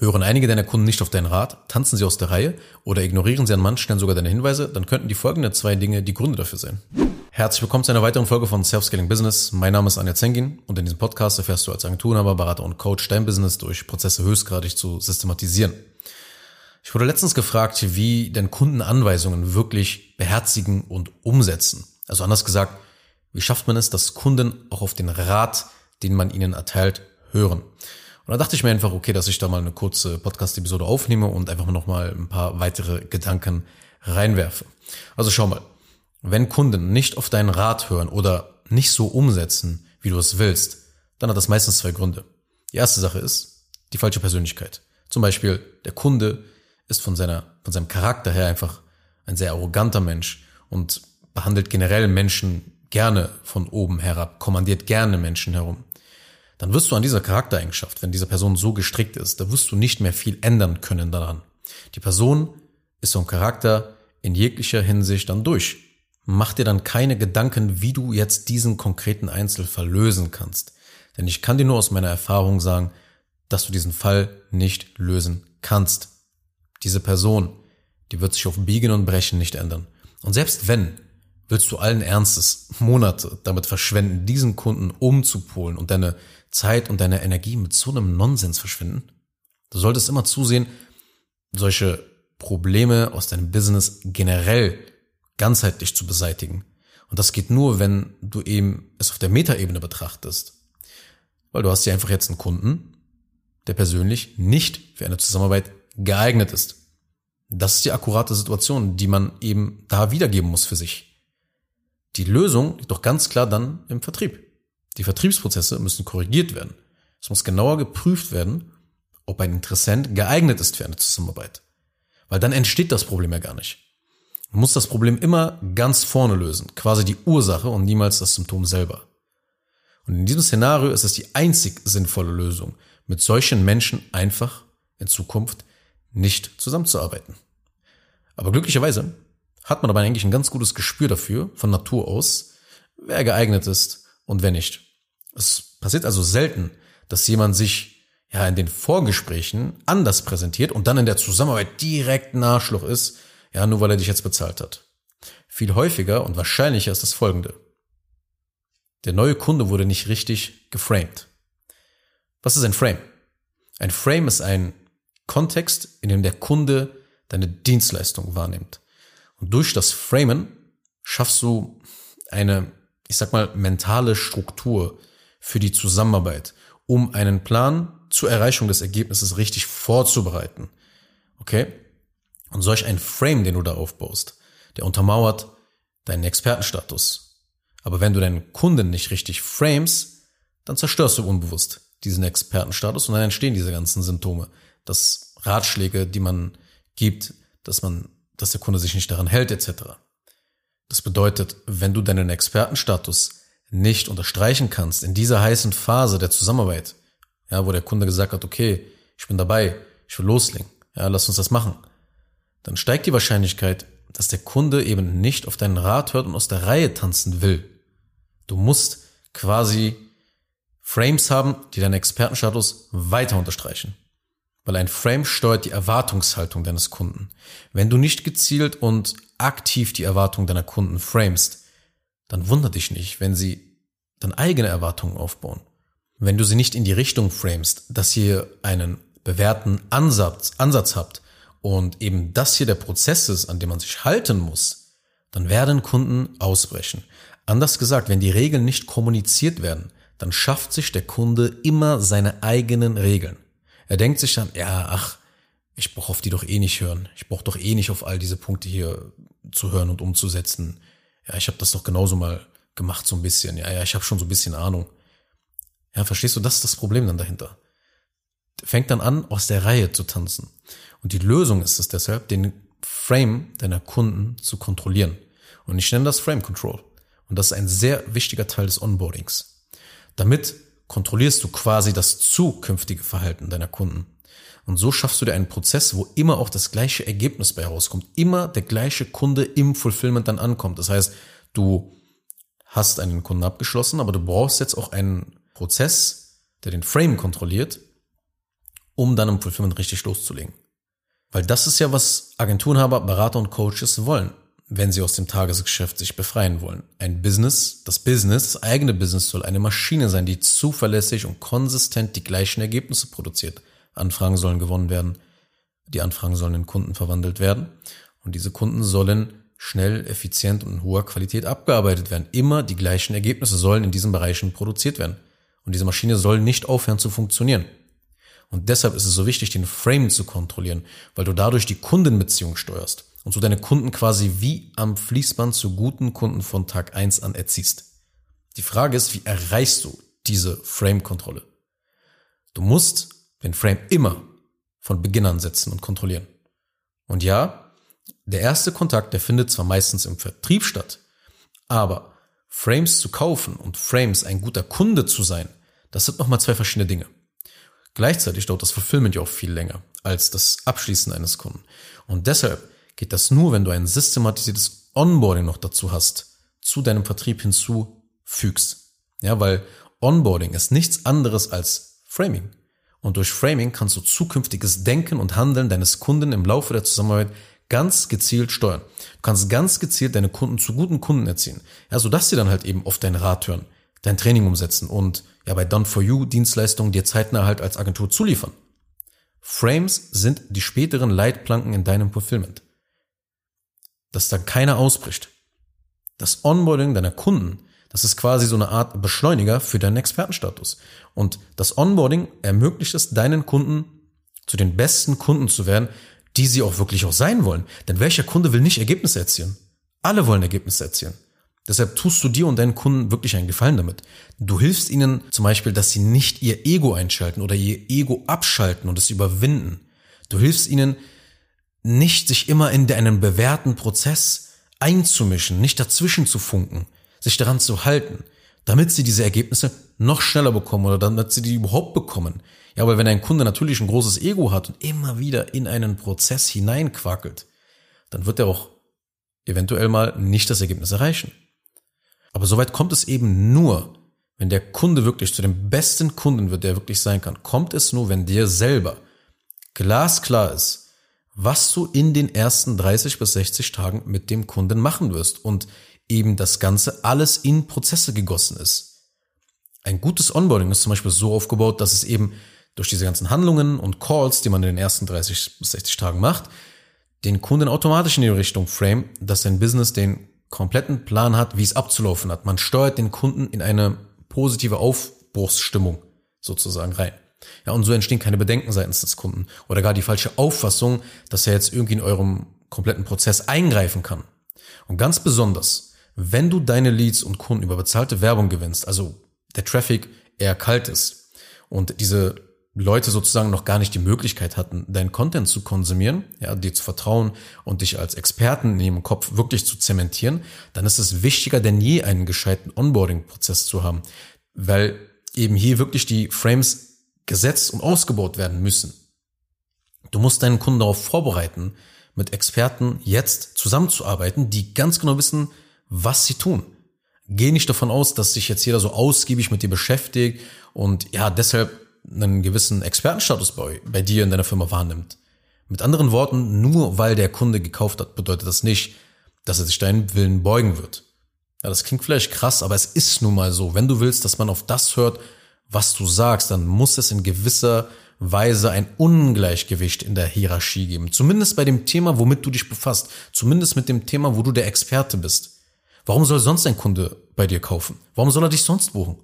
Hören einige deiner Kunden nicht auf deinen Rat, tanzen sie aus der Reihe oder ignorieren sie an manchen Stellen sogar deine Hinweise, dann könnten die folgenden zwei Dinge die Gründe dafür sein. Herzlich willkommen zu einer weiteren Folge von Self-Scaling Business. Mein Name ist Anja Zengin und in diesem Podcast erfährst du als Agenturinhaber, Berater und Coach dein Business durch Prozesse höchstgradig zu systematisieren. Ich wurde letztens gefragt, wie denn Kunden Anweisungen wirklich beherzigen und umsetzen. Also anders gesagt, wie schafft man es, dass Kunden auch auf den Rat, den man ihnen erteilt, hören? Und da dachte ich mir einfach, okay, dass ich da mal eine kurze Podcast-Episode aufnehme und einfach mal nochmal ein paar weitere Gedanken reinwerfe. Also schau mal, wenn Kunden nicht auf deinen Rat hören oder nicht so umsetzen, wie du es willst, dann hat das meistens zwei Gründe. Die erste Sache ist die falsche Persönlichkeit. Zum Beispiel, der Kunde ist von seiner, von seinem Charakter her einfach ein sehr arroganter Mensch und behandelt generell Menschen gerne von oben herab, kommandiert gerne Menschen herum dann wirst du an dieser Charaktereigenschaft, wenn diese Person so gestrickt ist, da wirst du nicht mehr viel ändern können daran. Die Person ist so ein Charakter in jeglicher Hinsicht dann durch. Mach dir dann keine Gedanken, wie du jetzt diesen konkreten Einzelfall lösen kannst. Denn ich kann dir nur aus meiner Erfahrung sagen, dass du diesen Fall nicht lösen kannst. Diese Person, die wird sich auf Biegen und Brechen nicht ändern. Und selbst wenn, willst du allen Ernstes Monate damit verschwenden, diesen Kunden umzupolen und deine Zeit und deine Energie mit so einem Nonsens verschwinden? Du solltest immer zusehen, solche Probleme aus deinem Business generell ganzheitlich zu beseitigen. Und das geht nur, wenn du eben es auf der Metaebene betrachtest. Weil du hast ja einfach jetzt einen Kunden, der persönlich nicht für eine Zusammenarbeit geeignet ist. Das ist die akkurate Situation, die man eben da wiedergeben muss für sich. Die Lösung liegt doch ganz klar dann im Vertrieb. Die Vertriebsprozesse müssen korrigiert werden. Es muss genauer geprüft werden, ob ein Interessent geeignet ist für eine Zusammenarbeit. Weil dann entsteht das Problem ja gar nicht. Man muss das Problem immer ganz vorne lösen, quasi die Ursache und niemals das Symptom selber. Und in diesem Szenario ist es die einzig sinnvolle Lösung, mit solchen Menschen einfach in Zukunft nicht zusammenzuarbeiten. Aber glücklicherweise hat man aber eigentlich ein ganz gutes Gespür dafür, von Natur aus, wer geeignet ist und wer nicht. Es passiert also selten, dass jemand sich ja in den Vorgesprächen anders präsentiert und dann in der Zusammenarbeit direkt ein Arschloch ist, ja, nur weil er dich jetzt bezahlt hat. Viel häufiger und wahrscheinlicher ist das folgende. Der neue Kunde wurde nicht richtig geframed. Was ist ein Frame? Ein Frame ist ein Kontext, in dem der Kunde deine Dienstleistung wahrnimmt. Und durch das Framen schaffst du eine, ich sag mal, mentale Struktur, für die Zusammenarbeit, um einen Plan zur Erreichung des Ergebnisses richtig vorzubereiten. Okay? Und solch ein Frame, den du da aufbaust, der untermauert deinen Expertenstatus. Aber wenn du deinen Kunden nicht richtig frames, dann zerstörst du unbewusst diesen Expertenstatus und dann entstehen diese ganzen Symptome. dass Ratschläge, die man gibt, dass man, dass der Kunde sich nicht daran hält, etc. Das bedeutet, wenn du deinen Expertenstatus nicht unterstreichen kannst in dieser heißen Phase der Zusammenarbeit, ja, wo der Kunde gesagt hat, okay, ich bin dabei, ich will loslegen, ja, lass uns das machen, dann steigt die Wahrscheinlichkeit, dass der Kunde eben nicht auf deinen Rat hört und aus der Reihe tanzen will. Du musst quasi Frames haben, die deinen Expertenstatus weiter unterstreichen. Weil ein Frame steuert die Erwartungshaltung deines Kunden. Wenn du nicht gezielt und aktiv die Erwartung deiner Kunden framest, dann wundert dich nicht, wenn sie dann eigene Erwartungen aufbauen. Wenn du sie nicht in die Richtung framest, dass ihr einen bewährten Ansatz, Ansatz habt und eben das hier der Prozess ist, an dem man sich halten muss, dann werden Kunden ausbrechen. Anders gesagt, wenn die Regeln nicht kommuniziert werden, dann schafft sich der Kunde immer seine eigenen Regeln. Er denkt sich dann, ja, ach, ich brauche auf die doch eh nicht hören. Ich brauche doch eh nicht auf all diese Punkte hier zu hören und umzusetzen ja, ich habe das doch genauso mal gemacht, so ein bisschen. Ja, ja, ich habe schon so ein bisschen Ahnung. Ja, verstehst du, das ist das Problem dann dahinter. Fängt dann an, aus der Reihe zu tanzen. Und die Lösung ist es deshalb, den Frame deiner Kunden zu kontrollieren. Und ich nenne das Frame Control. Und das ist ein sehr wichtiger Teil des Onboardings. Damit kontrollierst du quasi das zukünftige Verhalten deiner Kunden. Und so schaffst du dir einen Prozess, wo immer auch das gleiche Ergebnis bei rauskommt. Immer der gleiche Kunde im Fulfillment dann ankommt. Das heißt, du hast einen Kunden abgeschlossen, aber du brauchst jetzt auch einen Prozess, der den Frame kontrolliert, um dann im Fulfillment richtig loszulegen. Weil das ist ja, was Agenturenhaber, Berater und Coaches wollen, wenn sie aus dem Tagesgeschäft sich befreien wollen. Ein Business, das Business, das eigene Business soll eine Maschine sein, die zuverlässig und konsistent die gleichen Ergebnisse produziert. Anfragen sollen gewonnen werden, die Anfragen sollen in Kunden verwandelt werden und diese Kunden sollen schnell, effizient und in hoher Qualität abgearbeitet werden. Immer die gleichen Ergebnisse sollen in diesen Bereichen produziert werden. Und diese Maschine soll nicht aufhören zu funktionieren. Und deshalb ist es so wichtig, den Frame zu kontrollieren, weil du dadurch die Kundenbeziehung steuerst und so deine Kunden quasi wie am Fließband zu guten Kunden von Tag eins an erziehst. Die Frage ist, wie erreichst du diese Frame-Kontrolle? Du musst den Frame immer von Beginn an setzen und kontrollieren. Und ja, der erste Kontakt, der findet zwar meistens im Vertrieb statt, aber Frames zu kaufen und Frames ein guter Kunde zu sein, das sind nochmal zwei verschiedene Dinge. Gleichzeitig dauert das Fulfillment ja auch viel länger als das Abschließen eines Kunden. Und deshalb geht das nur, wenn du ein systematisiertes Onboarding noch dazu hast, zu deinem Vertrieb hinzufügst. Ja, weil Onboarding ist nichts anderes als Framing. Und durch Framing kannst du zukünftiges Denken und Handeln deines Kunden im Laufe der Zusammenarbeit ganz gezielt steuern. Du kannst ganz gezielt deine Kunden zu guten Kunden erziehen. Ja, sodass sie dann halt eben auf deinen Rat hören, dein Training umsetzen und ja bei Done for You Dienstleistungen dir zeitnah halt als Agentur zuliefern. Frames sind die späteren Leitplanken in deinem Fulfillment. Dass da keiner ausbricht. Das Onboarding deiner Kunden, das ist quasi so eine Art Beschleuniger für deinen Expertenstatus. Und das Onboarding ermöglicht es deinen Kunden zu den besten Kunden zu werden, die sie auch wirklich auch sein wollen. Denn welcher Kunde will nicht Ergebnisse erzielen? Alle wollen Ergebnisse erzielen. Deshalb tust du dir und deinen Kunden wirklich einen Gefallen damit. Du hilfst ihnen zum Beispiel, dass sie nicht ihr Ego einschalten oder ihr Ego abschalten und es überwinden. Du hilfst ihnen nicht, sich immer in einen bewährten Prozess einzumischen, nicht dazwischen zu funken, sich daran zu halten, damit sie diese Ergebnisse noch schneller bekommen oder damit sie die überhaupt bekommen. Ja, weil wenn ein Kunde natürlich ein großes Ego hat und immer wieder in einen Prozess hineinquackelt, dann wird er auch eventuell mal nicht das Ergebnis erreichen. Aber soweit kommt es eben nur, wenn der Kunde wirklich zu dem besten Kunden wird, der wirklich sein kann, kommt es nur, wenn dir selber glasklar ist, was du in den ersten 30 bis 60 Tagen mit dem Kunden machen wirst und eben das Ganze alles in Prozesse gegossen ist. Ein gutes Onboarding ist zum Beispiel so aufgebaut, dass es eben durch diese ganzen Handlungen und Calls, die man in den ersten 30 bis 60 Tagen macht, den Kunden automatisch in die Richtung frame, dass sein Business den kompletten Plan hat, wie es abzulaufen hat. Man steuert den Kunden in eine positive Aufbruchsstimmung sozusagen rein. Ja, und so entstehen keine Bedenken seitens des Kunden oder gar die falsche Auffassung, dass er jetzt irgendwie in eurem kompletten Prozess eingreifen kann. Und ganz besonders, wenn du deine Leads und Kunden über bezahlte Werbung gewinnst, also der Traffic eher kalt ist und diese Leute sozusagen noch gar nicht die Möglichkeit hatten, deinen Content zu konsumieren, ja, dir zu vertrauen und dich als Experten in ihrem Kopf wirklich zu zementieren, dann ist es wichtiger denn je, einen gescheiten Onboarding-Prozess zu haben, weil eben hier wirklich die Frames gesetzt und ausgebaut werden müssen. Du musst deinen Kunden darauf vorbereiten, mit Experten jetzt zusammenzuarbeiten, die ganz genau wissen, was sie tun. Geh nicht davon aus, dass sich jetzt jeder so ausgiebig mit dir beschäftigt und ja, deshalb einen gewissen Expertenstatus bei, bei dir in deiner Firma wahrnimmt. Mit anderen Worten, nur weil der Kunde gekauft hat, bedeutet das nicht, dass er sich deinen Willen beugen wird. Ja, das klingt vielleicht krass, aber es ist nun mal so. Wenn du willst, dass man auf das hört, was du sagst, dann muss es in gewisser Weise ein Ungleichgewicht in der Hierarchie geben. Zumindest bei dem Thema, womit du dich befasst. Zumindest mit dem Thema, wo du der Experte bist. Warum soll sonst ein Kunde bei dir kaufen? Warum soll er dich sonst buchen?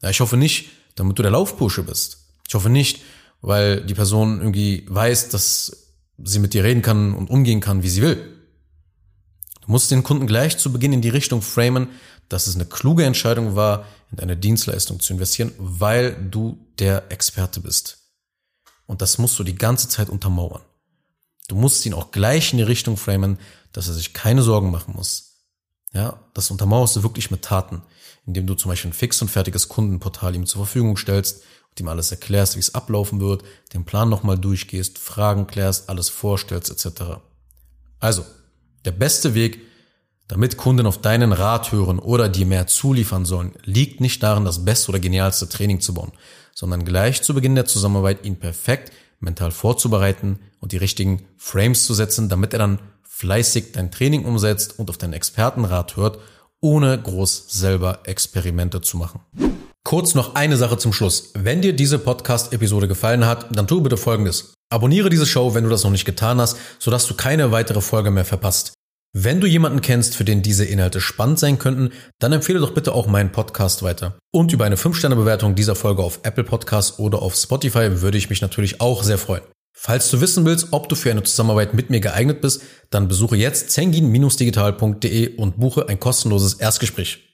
Ja, ich hoffe nicht, damit du der Laufbursche bist. Ich hoffe nicht, weil die Person irgendwie weiß, dass sie mit dir reden kann und umgehen kann, wie sie will. Du musst den Kunden gleich zu Beginn in die Richtung framen, dass es eine kluge Entscheidung war, in deine Dienstleistung zu investieren, weil du der Experte bist. Und das musst du die ganze Zeit untermauern. Du musst ihn auch gleich in die Richtung framen, dass er sich keine Sorgen machen muss. Ja, das untermauerst du wirklich mit Taten indem du zum Beispiel ein fix und fertiges Kundenportal ihm zur Verfügung stellst und ihm alles erklärst, wie es ablaufen wird, den Plan nochmal durchgehst, Fragen klärst, alles vorstellst etc. Also, der beste Weg, damit Kunden auf deinen Rat hören oder dir mehr zuliefern sollen, liegt nicht darin, das beste oder genialste Training zu bauen, sondern gleich zu Beginn der Zusammenarbeit ihn perfekt mental vorzubereiten und die richtigen Frames zu setzen, damit er dann fleißig dein Training umsetzt und auf deinen Expertenrat hört, ohne groß selber Experimente zu machen. Kurz noch eine Sache zum Schluss. Wenn dir diese Podcast-Episode gefallen hat, dann tu bitte Folgendes. Abonniere diese Show, wenn du das noch nicht getan hast, sodass du keine weitere Folge mehr verpasst. Wenn du jemanden kennst, für den diese Inhalte spannend sein könnten, dann empfehle doch bitte auch meinen Podcast weiter. Und über eine 5-Sterne-Bewertung dieser Folge auf Apple Podcasts oder auf Spotify würde ich mich natürlich auch sehr freuen. Falls du wissen willst, ob du für eine Zusammenarbeit mit mir geeignet bist, dann besuche jetzt zengin-digital.de und buche ein kostenloses Erstgespräch.